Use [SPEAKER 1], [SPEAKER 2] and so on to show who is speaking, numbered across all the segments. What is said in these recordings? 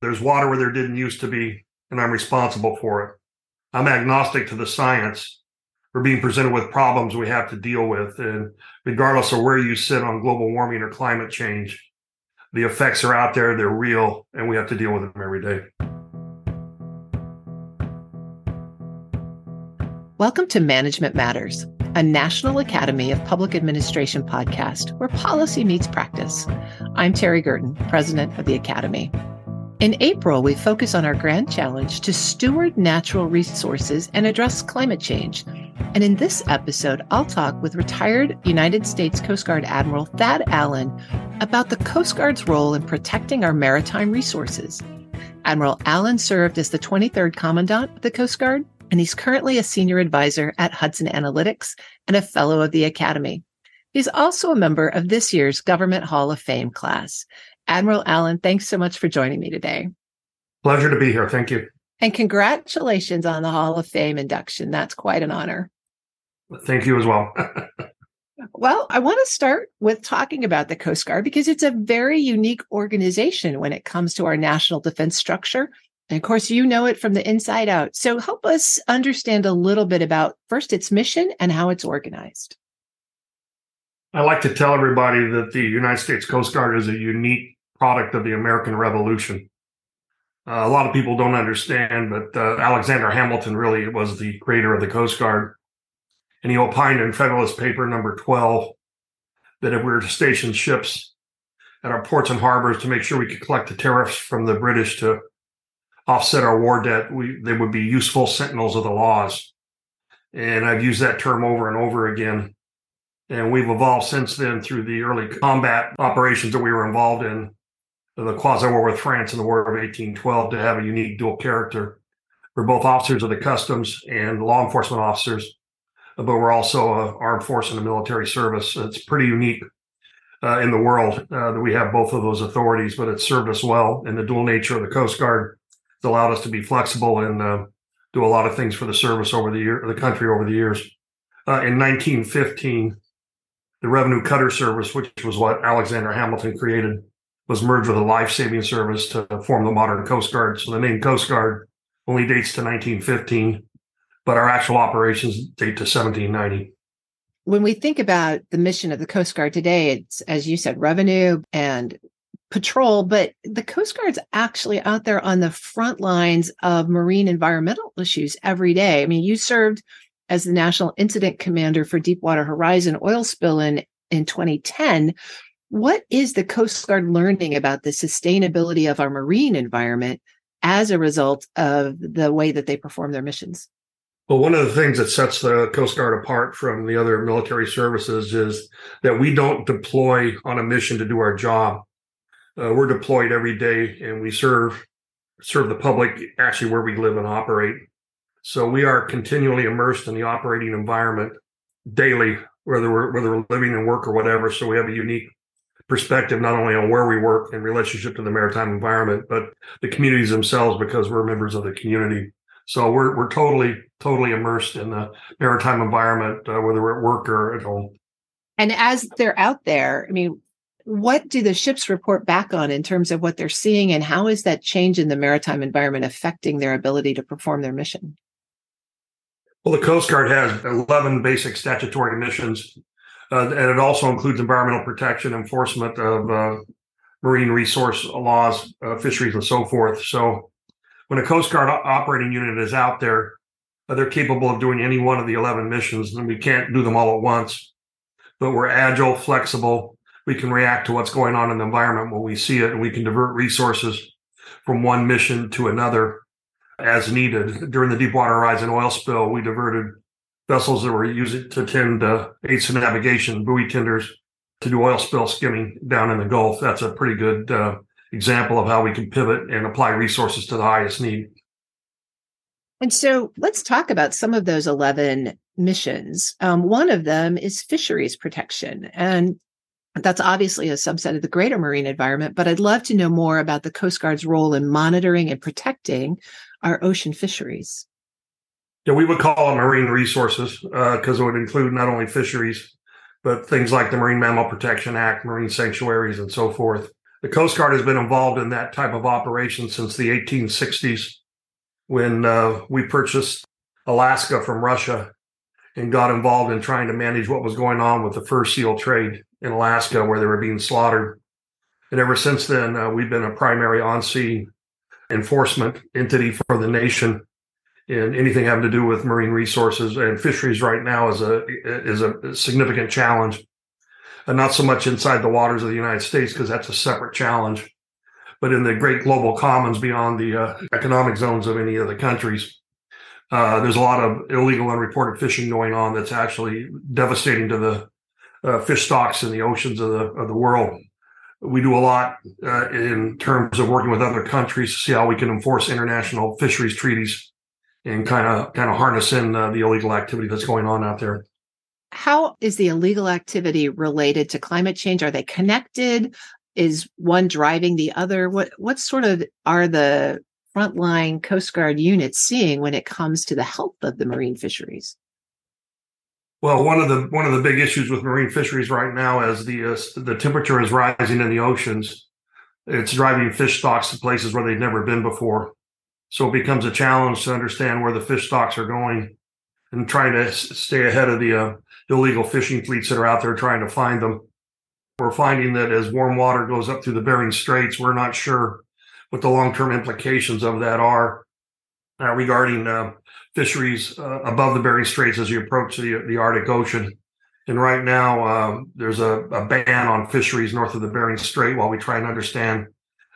[SPEAKER 1] There's water where there didn't used to be, and I'm responsible for it. I'm agnostic to the science. We're being presented with problems we have to deal with. And regardless of where you sit on global warming or climate change, the effects are out there, they're real, and we have to deal with them every day.
[SPEAKER 2] Welcome to Management Matters, a National Academy of Public Administration podcast where policy meets practice. I'm Terry Gerton, president of the Academy. In April, we focus on our grand challenge to steward natural resources and address climate change. And in this episode, I'll talk with retired United States Coast Guard Admiral Thad Allen about the Coast Guard's role in protecting our maritime resources. Admiral Allen served as the 23rd Commandant of the Coast Guard, and he's currently a senior advisor at Hudson Analytics and a fellow of the Academy. He's also a member of this year's Government Hall of Fame class. Admiral Allen, thanks so much for joining me today.
[SPEAKER 1] Pleasure to be here. Thank you.
[SPEAKER 2] And congratulations on the Hall of Fame induction. That's quite an honor.
[SPEAKER 1] Thank you as well.
[SPEAKER 2] well, I want to start with talking about the Coast Guard because it's a very unique organization when it comes to our national defense structure. And of course, you know it from the inside out. So help us understand a little bit about first its mission and how it's organized.
[SPEAKER 1] I like to tell everybody that the United States Coast Guard is a unique product of the American Revolution. Uh, a lot of people don't understand, but uh, Alexander Hamilton really was the creator of the Coast Guard. And he opined in Federalist Paper number 12 that if we were to station ships at our ports and harbors to make sure we could collect the tariffs from the British to offset our war debt, we, they would be useful sentinels of the laws. And I've used that term over and over again. And we've evolved since then through the early combat operations that we were involved in the quasi war with France in the War of 1812 to have a unique dual character. We're both officers of the customs and law enforcement officers, but we're also an armed force and a military service. It's pretty unique uh, in the world uh, that we have both of those authorities, but it's served us well. And the dual nature of the Coast Guard has allowed us to be flexible and uh, do a lot of things for the service over the year, the country over the years. Uh, in 1915, the Revenue Cutter Service, which was what Alexander Hamilton created, was merged with a life saving service to form the modern Coast Guard. So the name Coast Guard only dates to 1915, but our actual operations date to 1790.
[SPEAKER 2] When we think about the mission of the Coast Guard today, it's, as you said, revenue and patrol, but the Coast Guard's actually out there on the front lines of marine environmental issues every day. I mean, you served as the National Incident Commander for Deepwater Horizon oil spill in, in 2010. What is the Coast Guard learning about the sustainability of our marine environment as a result of the way that they perform their missions?
[SPEAKER 1] Well, one of the things that sets the Coast Guard apart from the other military services is that we don't deploy on a mission to do our job. Uh, we're deployed every day and we serve serve the public actually where we live and operate. So we are continually immersed in the operating environment daily, whether we're whether we're living in work or whatever. So we have a unique perspective not only on where we work in relationship to the maritime environment, but the communities themselves because we're members of the community. So we're we're totally totally immersed in the maritime environment, uh, whether we're at work or at home.
[SPEAKER 2] And as they're out there, I mean, what do the ships report back on in terms of what they're seeing, and how is that change in the maritime environment affecting their ability to perform their mission?
[SPEAKER 1] Well, the Coast Guard has 11 basic statutory missions, and it also includes environmental protection, enforcement of uh, marine resource laws, uh, fisheries, and so forth. So, when a Coast Guard operating unit is out there, uh, they're capable of doing any one of the 11 missions, and we can't do them all at once. But we're agile, flexible. We can react to what's going on in the environment when we see it, and we can divert resources from one mission to another as needed. During the Deepwater Horizon oil spill, we diverted vessels that were used to tend uh, aids to navigation, buoy tenders, to do oil spill skimming down in the Gulf. That's a pretty good uh, example of how we can pivot and apply resources to the highest need.
[SPEAKER 2] And so let's talk about some of those 11 missions. Um, one of them is fisheries protection. And that's obviously a subset of the greater marine environment, but I'd love to know more about the Coast Guard's role in monitoring and protecting our ocean fisheries.
[SPEAKER 1] Yeah, we would call it marine resources because uh, it would include not only fisheries, but things like the Marine Mammal Protection Act, marine sanctuaries, and so forth. The Coast Guard has been involved in that type of operation since the 1860s when uh, we purchased Alaska from Russia and got involved in trying to manage what was going on with the fur seal trade in Alaska where they were being slaughtered. And ever since then, uh, we've been a primary on sea enforcement entity for the nation in anything having to do with marine resources and fisheries right now is a is a significant challenge. And not so much inside the waters of the United States because that's a separate challenge but in the great global commons beyond the uh, economic zones of any of the countries uh, there's a lot of illegal unreported fishing going on that's actually devastating to the uh, fish stocks in the oceans of the of the world. We do a lot uh, in terms of working with other countries to see how we can enforce international fisheries treaties and kind of kind of harness in uh, the illegal activity that's going on out there.
[SPEAKER 2] How is the illegal activity related to climate change? Are they connected? Is one driving the other? What what sort of are the frontline Coast Guard units seeing when it comes to the health of the marine fisheries?
[SPEAKER 1] Well, one of the one of the big issues with marine fisheries right now, as the uh, the temperature is rising in the oceans, it's driving fish stocks to places where they've never been before. So it becomes a challenge to understand where the fish stocks are going and trying to stay ahead of the uh, illegal fishing fleets that are out there trying to find them. We're finding that as warm water goes up through the Bering Straits, we're not sure what the long term implications of that are uh, regarding uh, fisheries uh, above the Bering Straits as you approach the, the Arctic Ocean. And right now, um, there's a, a, ban on fisheries north of the Bering Strait while we try and understand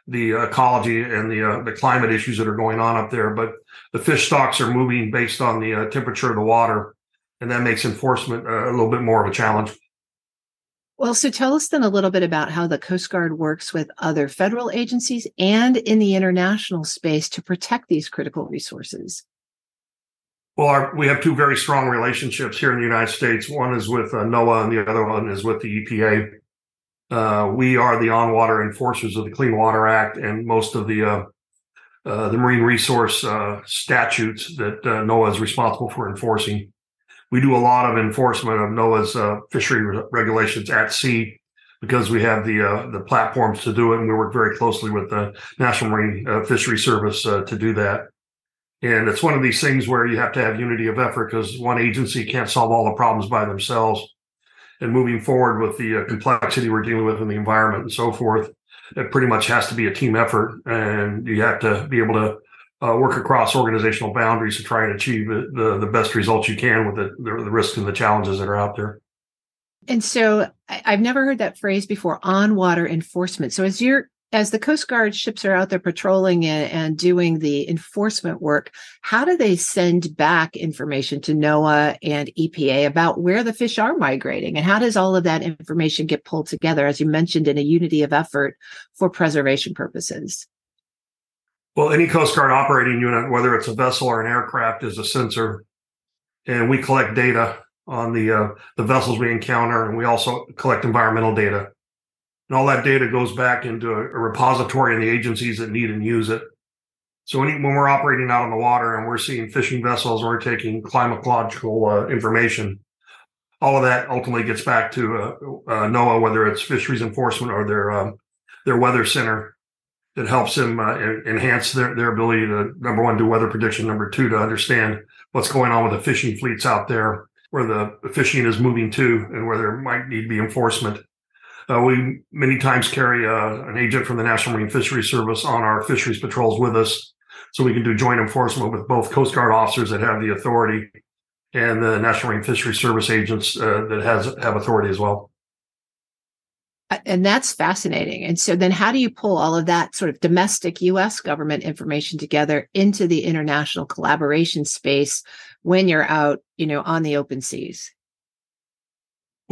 [SPEAKER 1] the ecology and the uh, the climate issues that are going on up there. But the fish stocks are moving based on the uh, temperature of the water, and that makes enforcement uh, a little bit more of a challenge.
[SPEAKER 2] Well, so tell us then a little bit about how the Coast Guard works with other federal agencies and in the international space to protect these critical resources.
[SPEAKER 1] Well, our, we have two very strong relationships here in the United States. One is with uh, NOAA, and the other one is with the EPA. Uh, we are the on-water enforcers of the Clean Water Act and most of the uh, uh the marine resource uh, statutes that uh, NOAA is responsible for enforcing. We do a lot of enforcement of NOAA's fishery re- regulations at sea because we have the the platforms to do it, and we work very closely with the National Marine Fishery Service to do that. And it's one of these things where you have to have unity of effort because one agency can't solve all the problems by themselves. And moving forward with the uh, complexity we're dealing with in the environment and so forth, it pretty much has to be a team effort. And you have to be able to uh, work across organizational boundaries to try and achieve the, the best results you can with the, the, the risks and the challenges that are out there.
[SPEAKER 2] And so I've never heard that phrase before on water enforcement. So as you're as the Coast Guard ships are out there patrolling and, and, doing the enforcement work, how do they send back information to NOAA and EPA about where the fish are migrating? And how does all of that information get pulled together, as you mentioned, in a unity of effort for preservation purposes?
[SPEAKER 1] Well, any Coast Guard operating unit, whether it's a vessel or an aircraft, is a sensor. And we collect data on the uh, the vessels we encounter, and we also collect environmental data and all that data goes back into a, a repository in the agencies that need and use it. So when, when we're operating out on the water and we're seeing fishing vessels, we're taking climatological uh, information. All of that ultimately gets back to uh, uh, NOAA, whether it's fisheries enforcement or their um, their weather center, that helps them uh, enhance their their ability to number one do weather prediction, number two to understand what's going on with the fishing fleets out there, where the fishing is moving to, and where there might need to be enforcement. Uh, we many times carry uh, an agent from the National Marine Fisheries Service on our fisheries patrols with us, so we can do joint enforcement with both Coast Guard officers that have the authority and the National Marine Fisheries Service agents uh, that has have authority as well.
[SPEAKER 2] Uh, and that's fascinating. And so then how do you pull all of that sort of domestic US government information together into the international collaboration space when you're out, you know, on the open seas?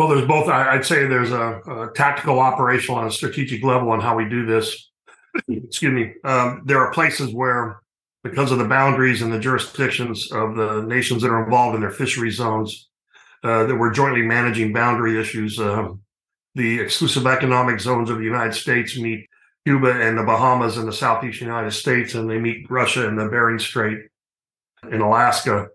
[SPEAKER 1] Well, there's both. I'd say there's a, a tactical, operational, and a strategic level on how we do this. Excuse me. Um, there are places where, because of the boundaries and the jurisdictions of the nations that are involved in their fishery zones, uh, that we're jointly managing boundary issues. Um, the exclusive economic zones of the United States meet Cuba and the Bahamas in the southeast United States, and they meet Russia in the Bering Strait in Alaska.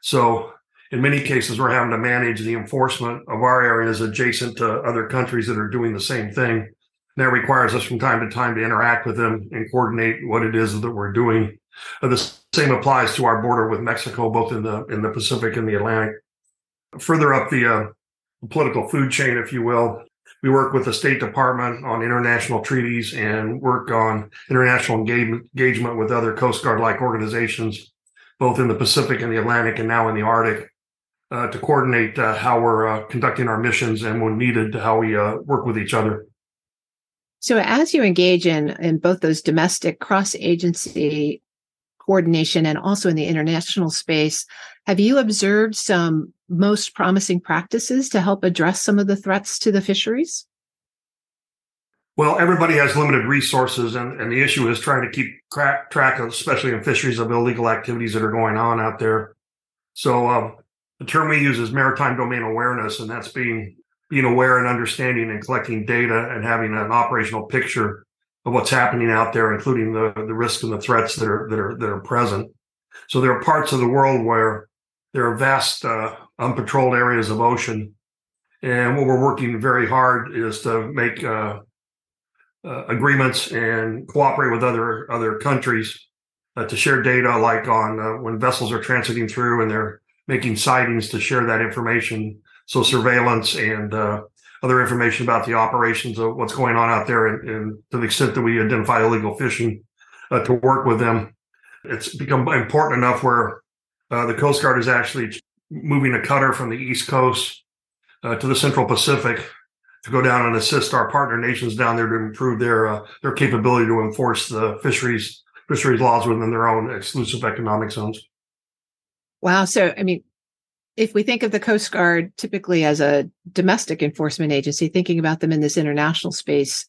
[SPEAKER 1] So in many cases, we're having to manage the enforcement of our areas adjacent to other countries that are doing the same thing. That requires us from time to time to interact with them and coordinate what it is that we're doing. Uh, the same applies to our border with Mexico, both in the in the Pacific and the Atlantic. Further up the uh, political food chain, if you will, we work with the State Department on international treaties and work on international engagement with other Coast Guard like organizations, both in the Pacific and the Atlantic and now in the Arctic, uh, to coordinate uh, how we're uh, conducting our missions and when needed, how we uh, work with each other.
[SPEAKER 2] So, as you engage in, in both those domestic cross agency coordination and also in the international space, have you observed some most promising practices to help address some of the threats to the fisheries?
[SPEAKER 1] Well, everybody has limited resources, and, and the issue is trying to keep track, track of, especially in fisheries, of illegal activities that are going on out there. So, um, the term we use is maritime domain awareness, and that's being being aware and understanding and collecting data and having an operational picture of what's happening out there, including the the risks and the threats that are that are that are present. So there are parts of the world where there are vast uh, unpatrolled areas of ocean. And what we're working very hard is to make uh, uh, agreements and cooperate with other other countries uh, to share data, like on uh, when vessels are transiting through and they're making sightings to share that information. So surveillance and uh, other information about the operations of what's going on out there, and, and to the extent that we identify illegal fishing, uh, to work with them. It's become important enough where the Coast Guard is actually moving a cutter from the East Coast uh, to the Central Pacific to go down and assist our partner nations down there to improve their uh, their capability to enforce the fisheries fisheries laws within their own exclusive economic zones.
[SPEAKER 2] Wow. So, I mean, if we think of the Coast Guard typically as a domestic enforcement agency, thinking about them in this international space,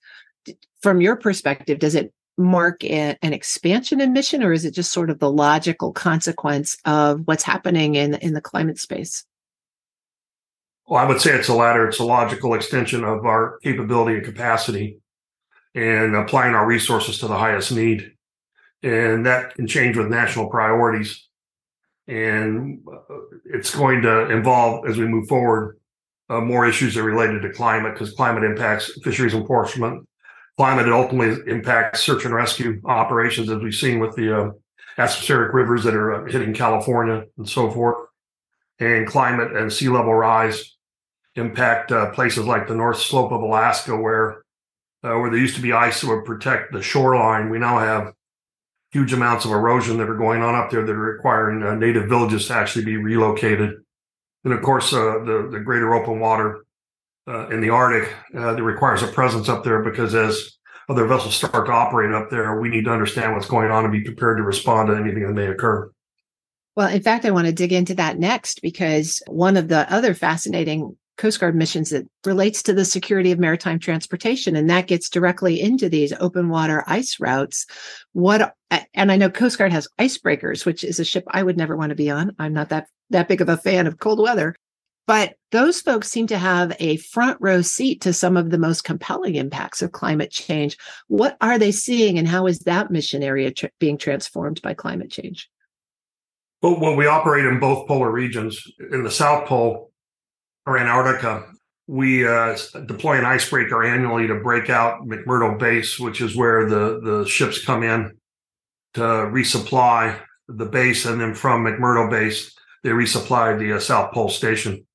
[SPEAKER 2] from your perspective, does it mark an expansion in mission, or is it just sort of the logical consequence of what's happening in in the climate space?
[SPEAKER 1] Well, I would say it's the latter. It's a logical extension of our capability and capacity, and applying our resources to the highest need, and that can change with national priorities. And uh, it's going to involve, as we move forward, uh, more issues that are related to climate because climate impacts fisheries enforcement, climate ultimately impacts search and rescue operations, as we've seen with the uh, atmospheric rivers that are uh, hitting California and so forth. And climate and sea level rise impact uh, places like the North Slope of Alaska, where uh, where there used to be ice that would protect the shoreline. We now have huge amounts of erosion that are going on up there that are requiring uh, native villages to actually be relocated. And of course, uh, the the greater open water uh, in the Arctic uh, that requires a presence up there because as other vessels start to operate up there, we need to understand what's going on and be prepared to respond to anything that may occur.
[SPEAKER 2] Well, in fact, I want to dig into that next because one of the other fascinating Coast Guard missions that relates to the security of maritime transportation, and that gets directly into these open water ice routes. What, and I know Coast Guard has icebreakers, which is a ship I would never want to be on. I'm not that that big of a fan of cold weather, but those folks seem to have a front row seat to some of the most compelling impacts of climate change. What are they seeing, and how is that mission area being transformed by climate change?
[SPEAKER 1] Well, well, we operate in both polar regions. In the South Pole or Antarctica, we uh, deploy an icebreaker annually to break out McMurdo Base, which is where the, the ships come in to resupply the base. And then from McMurdo Base, they resupply the uh, South Pole Station.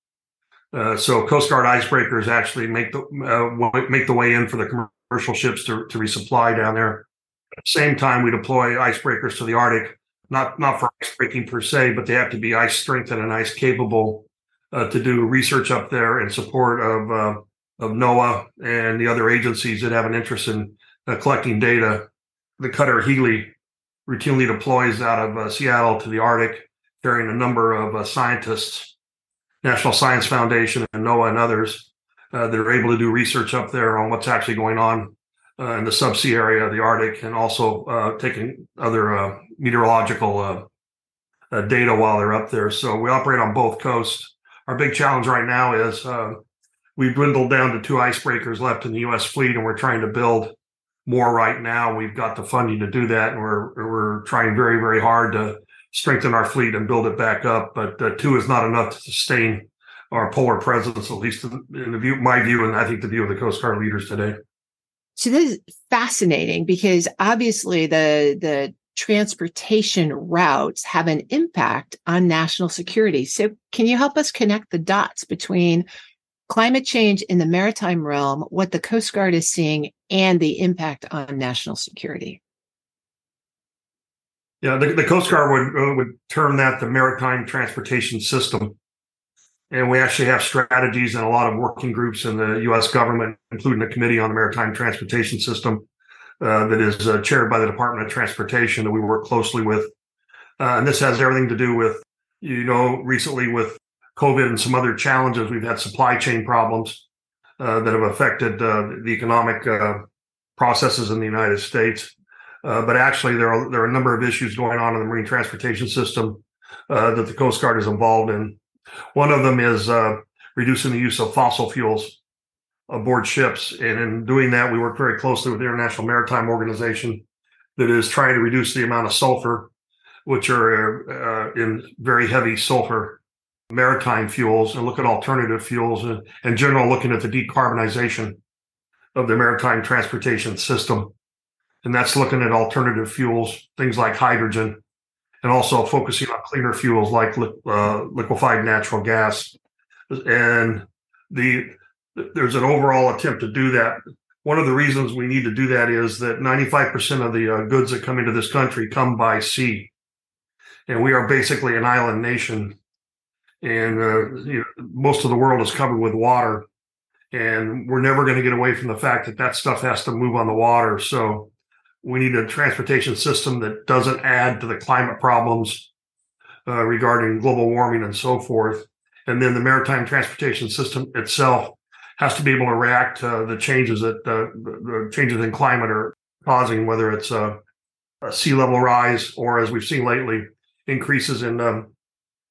[SPEAKER 1] Uh, so Coast Guard icebreakers actually make the uh, make the way in for the commercial ships to, to resupply down there. At the same time, we deploy icebreakers to the Arctic, not not for icebreaking per se, but they have to be ice strengthened and ice capable uh, to do research up there in support of uh, of NOAA and the other agencies that have an interest in uh, collecting data. The cutter Healy routinely deploys out of Seattle to the Arctic, carrying a number of scientists National Science Foundation and NOAA and others uh, that are able to do research up there on what's actually going on uh, in the subsea area of the Arctic and also uh, taking other uh, meteorological uh, uh, data while they're up there. So we operate on both coasts. Our big challenge right now is we've dwindled down to two icebreakers left in the U.S. fleet, and we're trying to build more right now. We've got the funding to do that, and we're we're trying very very hard to strengthen our fleet and build it back up. But uh, two is not enough to sustain our polar presence, at least in the view, my view, and I think the view of the Coast Guard leaders today.
[SPEAKER 2] So this is fascinating because obviously the the transportation routes have an impact on national security. So can you help us connect the dots between climate change in the maritime realm, what the Coast Guard is seeing, and the impact on national security?
[SPEAKER 1] Yeah, the, the Coast Guard would uh, would term that the maritime transportation system, and we actually have strategies and a lot of working groups in the U.S. government, including the Committee on the Maritime Transportation System, uh, that is uh, chaired by the Department of Transportation that we work closely with, uh, and this has everything to do with you know recently with COVID and some other challenges. We've had supply chain problems uh, that have affected uh, the economic processes in the United States. But actually, there are there are a number of issues going on in the marine transportation system that the Coast Guard is involved in. One of them is reducing the use of fossil fuels aboard ships, and in doing that, we work very closely with the International Maritime Organization that is trying to reduce the amount of sulfur, which are uh, in very heavy sulfur maritime fuels, and look at alternative fuels, and in general, looking at the decarbonization of the maritime transportation system and that's looking at alternative fuels, things like hydrogen, and also focusing on cleaner fuels like uh, liquefied natural gas. And the there's an overall attempt to do that. One of the reasons we need to do that is that 95% of the uh, goods that come into this country come by sea, and we are basically an island nation. And uh, you know, most of the world is covered with water, and we're never going to get away from the fact that that stuff has to move on the water. So we need a transportation system that doesn't add to the climate problems uh, regarding global warming and so forth. And then the maritime transportation system itself has to be able to react to the changes that uh, the changes in climate are causing, whether it's a, a, sea level rise or, as we've seen lately, increases in um,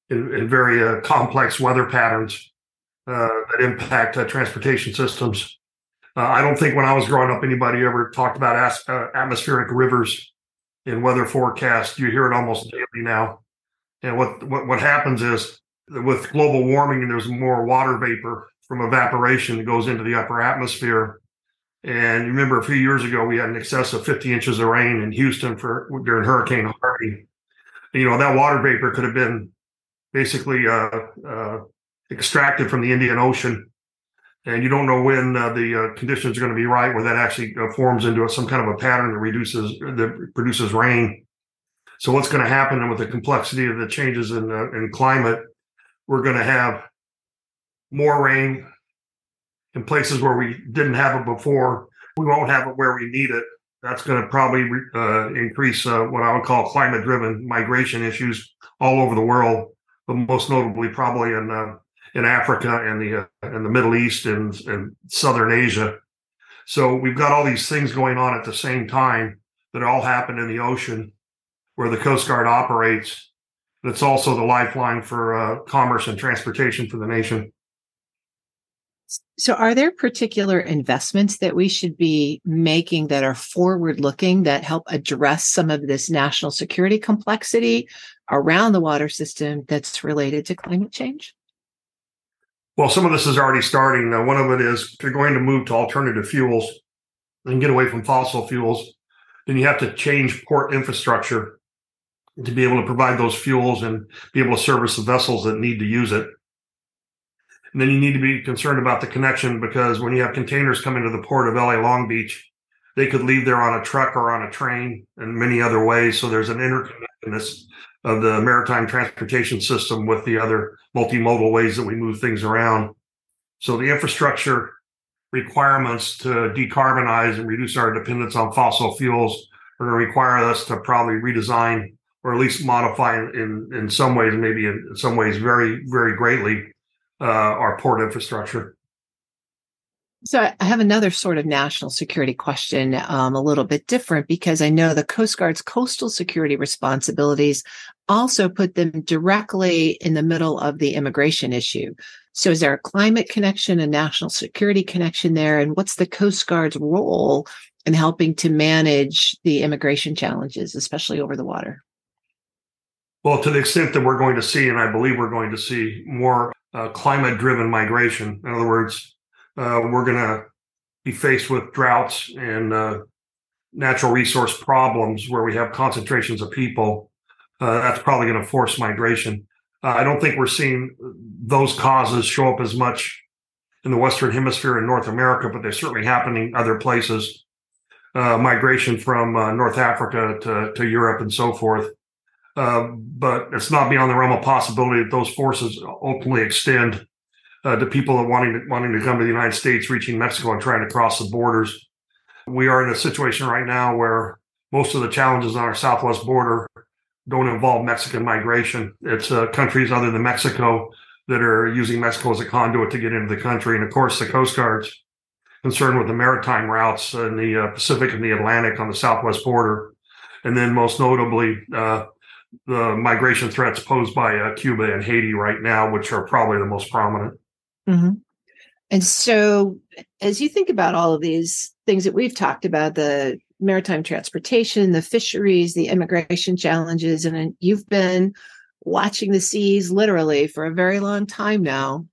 [SPEAKER 1] in, in, very uh, complex weather patterns uh, that impact uh, transportation systems. Uh, I don't think when I was growing up, anybody ever talked about as, uh, atmospheric rivers in weather forecasts. You hear it almost daily now. And what, what, what happens is with global warming, there's more water vapor from evaporation that goes into the upper atmosphere. And you remember a few years ago, we had an excess of 50 inches of rain in Houston for during Hurricane Harvey. You know, that water vapor could have been basically uh, uh, extracted from the Indian Ocean and you don't know when uh, the uh, conditions are going to be right where that actually uh, forms into some kind of a pattern that reduces that produces rain so what's going to happen and with the complexity of the changes in uh, in climate we're going to have more rain in places where we didn't have it before we won't have it where we need it that's going to probably uh, increase uh, what i would call climate driven migration issues all over the world but most notably probably in in Africa and the uh, and the Middle East and, and Southern Asia. So we've got all these things going on at the same time that all happen in the ocean where the Coast Guard operates. It's also the lifeline for uh, commerce and transportation for the nation.
[SPEAKER 2] So, are there particular investments that we should be making that are forward looking that help address some of this national security complexity around the water system that's related to climate change?
[SPEAKER 1] Well, some of this is already starting. Now, one of it is if you're going to move to alternative fuels and get away from fossil fuels, then you have to change port infrastructure to be able to provide those fuels and be able to service the vessels that need to use it. And then you need to be concerned about the connection because when you have containers coming to the port of LA Long Beach, they could leave there on a truck or on a train and many other ways. So there's an interconnectedness of the maritime transportation system with the other multimodal ways that we move things around. So the infrastructure requirements to decarbonize and reduce our dependence on fossil fuels are going to require us to probably redesign or at least modify in in some ways, maybe in some ways very very greatly, uh, our port infrastructure.
[SPEAKER 2] So I have another sort of national security question, um, a little bit different because I know the Coast Guard's coastal security responsibilities also put them directly in the middle of the immigration issue. So is there a climate connection, a national security connection there? And what's the Coast Guard's role in helping to manage the immigration challenges, especially over the water?
[SPEAKER 1] Well, to the extent that we're going to see, and I believe we're going to see more uh, climate driven migration. In other words, uh, we're going to be faced with droughts and uh, natural resource problems where we have concentrations of people, uh, that's probably going to force migration. Uh, I don't think we're seeing those causes show up as much in the Western Hemisphere in North America, but they're certainly happening other places. Uh, migration from North Africa to, to Europe and so forth. Uh, but it's not beyond the realm of possibility that those forces ultimately extend uh, to people that wanting to, wanting to come to the United States, reaching Mexico and trying to cross the borders. We are in a situation right now where most of the challenges on our southwest border don't involve Mexican migration. It's uh, countries other than Mexico that are using Mexico as a conduit to get into the country. And of course, the Coast Guard's concerned with the maritime routes in the uh, Pacific and the Atlantic on the southwest border. And then most notably, uh, the migration threats posed by uh, Cuba and Haiti right now, which are probably the most prominent.
[SPEAKER 2] Mm-hmm. And so, as you think about all of these things that we've talked about, the maritime transportation, the fisheries, the immigration challenges, and you've been watching the seas literally for a very long time now.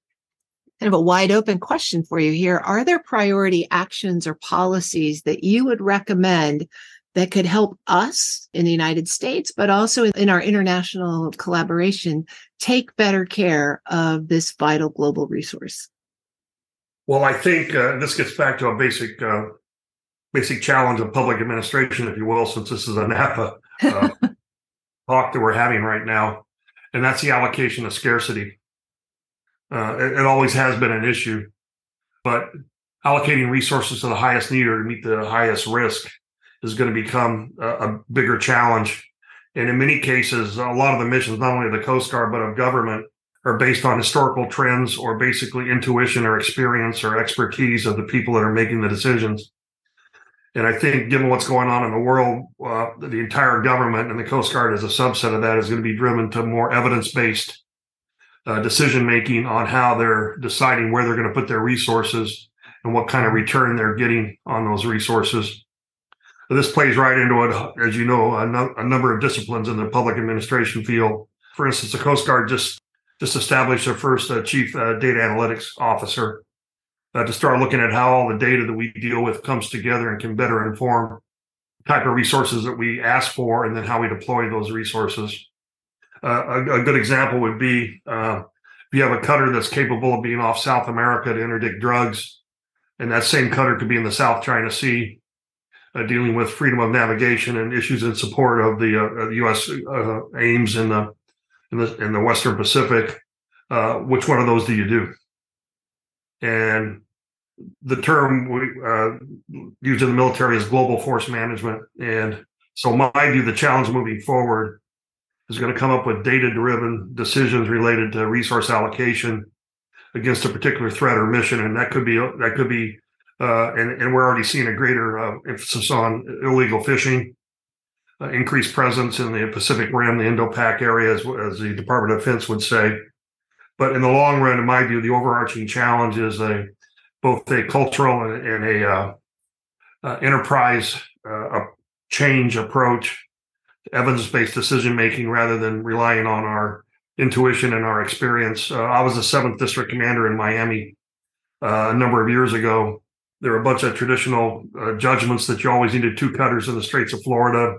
[SPEAKER 2] Kind of a wide open question for you here. Are there priority actions or policies that you would recommend that could help us in the United States, but also in our international collaboration, take better care of this vital global resource?
[SPEAKER 1] Well, I think uh, this gets back to a basic uh, basic challenge of public administration, if you will, since this is a NAPA uh, talk that we're having right now, and that's the allocation of scarcity. Uh, it, it always has been an issue, but allocating resources to the highest need or to meet the highest risk is going to become a, a bigger challenge. And in many cases, a lot of the missions, not only of the Coast Guard, but of government, are based on historical trends or basically intuition or experience or expertise of the people that are making the decisions. And I think, given what's going on in the world, uh, the entire government and the Coast Guard, as a subset of that, is going to be driven to more evidence based uh, decision making on how they're deciding where they're going to put their resources and what kind of return they're getting on those resources. This plays right into it, as you know, a, no, a number of disciplines in the public administration field. For instance, the Coast Guard just just established their first uh, chief uh, data analytics officer uh, to start looking at how all the data that we deal with comes together and can better inform type of resources that we ask for and then how we deploy those resources. Uh, a, a, good example would be uh, if you have a cutter that's capable of being off South America to interdict drugs, and that same cutter could be in the South China Sea uh, dealing with freedom of navigation and issues in support of the, uh, U.S. Uh, aims in the in the in the Western Pacific. Uh, which one of those do you do? And the term we uh, used in the military is global force management. And so, my view, the challenge moving forward is going to come up with data driven decisions related to resource allocation against a particular threat or mission. And that could be that could be uh, and, and, we're already seeing a greater uh, emphasis on illegal fishing, uh, increased presence in the Pacific Rim, the Indo-Pac area, as, as, the Department of Defense would say. But in the long run, in my view, the overarching challenge is a both a cultural and, and a uh, uh, enterprise uh, a change approach, evidence-based decision making, rather than relying on our intuition and our experience. I was a seventh district commander in Miami a number of years ago there are a bunch of traditional uh, judgments that you always needed two cutters in the Straits of Florida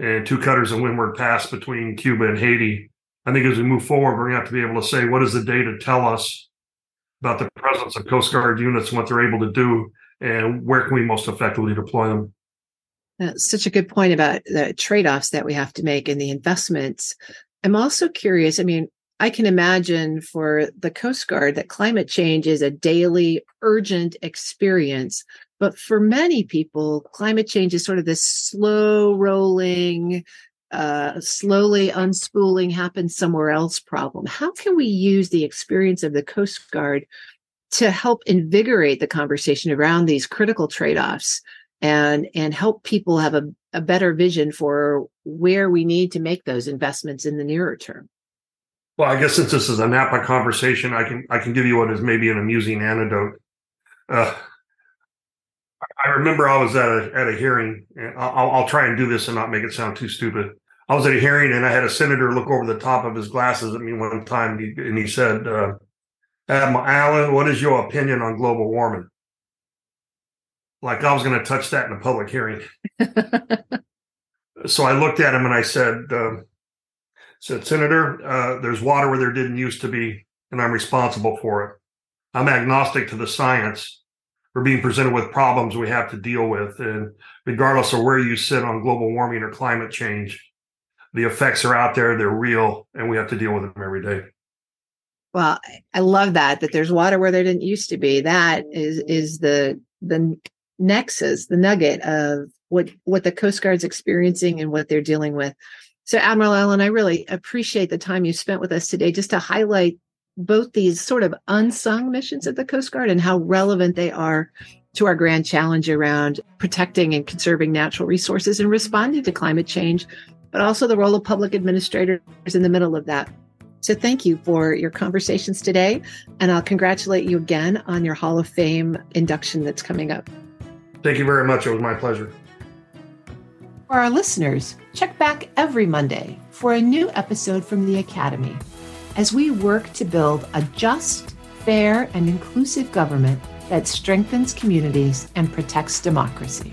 [SPEAKER 1] and two cutters in Windward Pass between Cuba and Haiti. I think as we move forward, we're going to have to be able to say, what does the data tell us about the presence of Coast Guard units and what they're able to do, and where can we most effectively deploy them?
[SPEAKER 2] That's such a good point about the trade offs that we have to make and the investments. I'm also curious. I mean, I can imagine for the Coast Guard that climate change is a daily urgent experience. But for many people, climate change is sort of this slow rolling, uh, slowly unspooling, happens somewhere else problem. How can we use the experience of the Coast Guard to help invigorate the conversation around these critical trade offs and, and help people have a, a better vision for where we need to make those investments in the nearer term?
[SPEAKER 1] Well, I guess since this is a NAPA conversation, I can I can give you what is maybe an amusing anecdote. Uh, I remember I was at a at a hearing. I'll, I'll try and do this and not make it sound too stupid. I was at a hearing and I had a senator look over the top of his glasses at me one time, and he, and he said, uh, "Admiral Allen, what is your opinion on global warming?" like I was going to touch that in a public hearing. so I looked at him and I said, um, said, Senator, uh, there's water where there didn't used to be, and I'm responsible for it. I'm agnostic to the science. We're being presented with problems we have to deal with. And regardless of where you sit on global warming or climate change, the effects are out there, they're real, and we have to deal with them every day.
[SPEAKER 2] Well, I love that that there's water where there didn't used to be. That is is the the nexus, the nugget of what what the Coast Guard's experiencing and what they're dealing with. So, Admiral Allen, I really appreciate the time you spent with us today just to highlight both these sort of unsung missions of the Coast Guard and how relevant they are to our grand challenge around protecting and conserving natural resources and responding to climate change, but also the role of public administrators in the middle of that. So thank you for your conversations today. And I'll congratulate you again on your Hall of Fame induction that's coming up.
[SPEAKER 1] Thank you very much. It was my pleasure.
[SPEAKER 2] For our listeners, check back every Monday for a new episode from the Academy as we work to build a just, fair, and inclusive government that strengthens communities and protects democracy.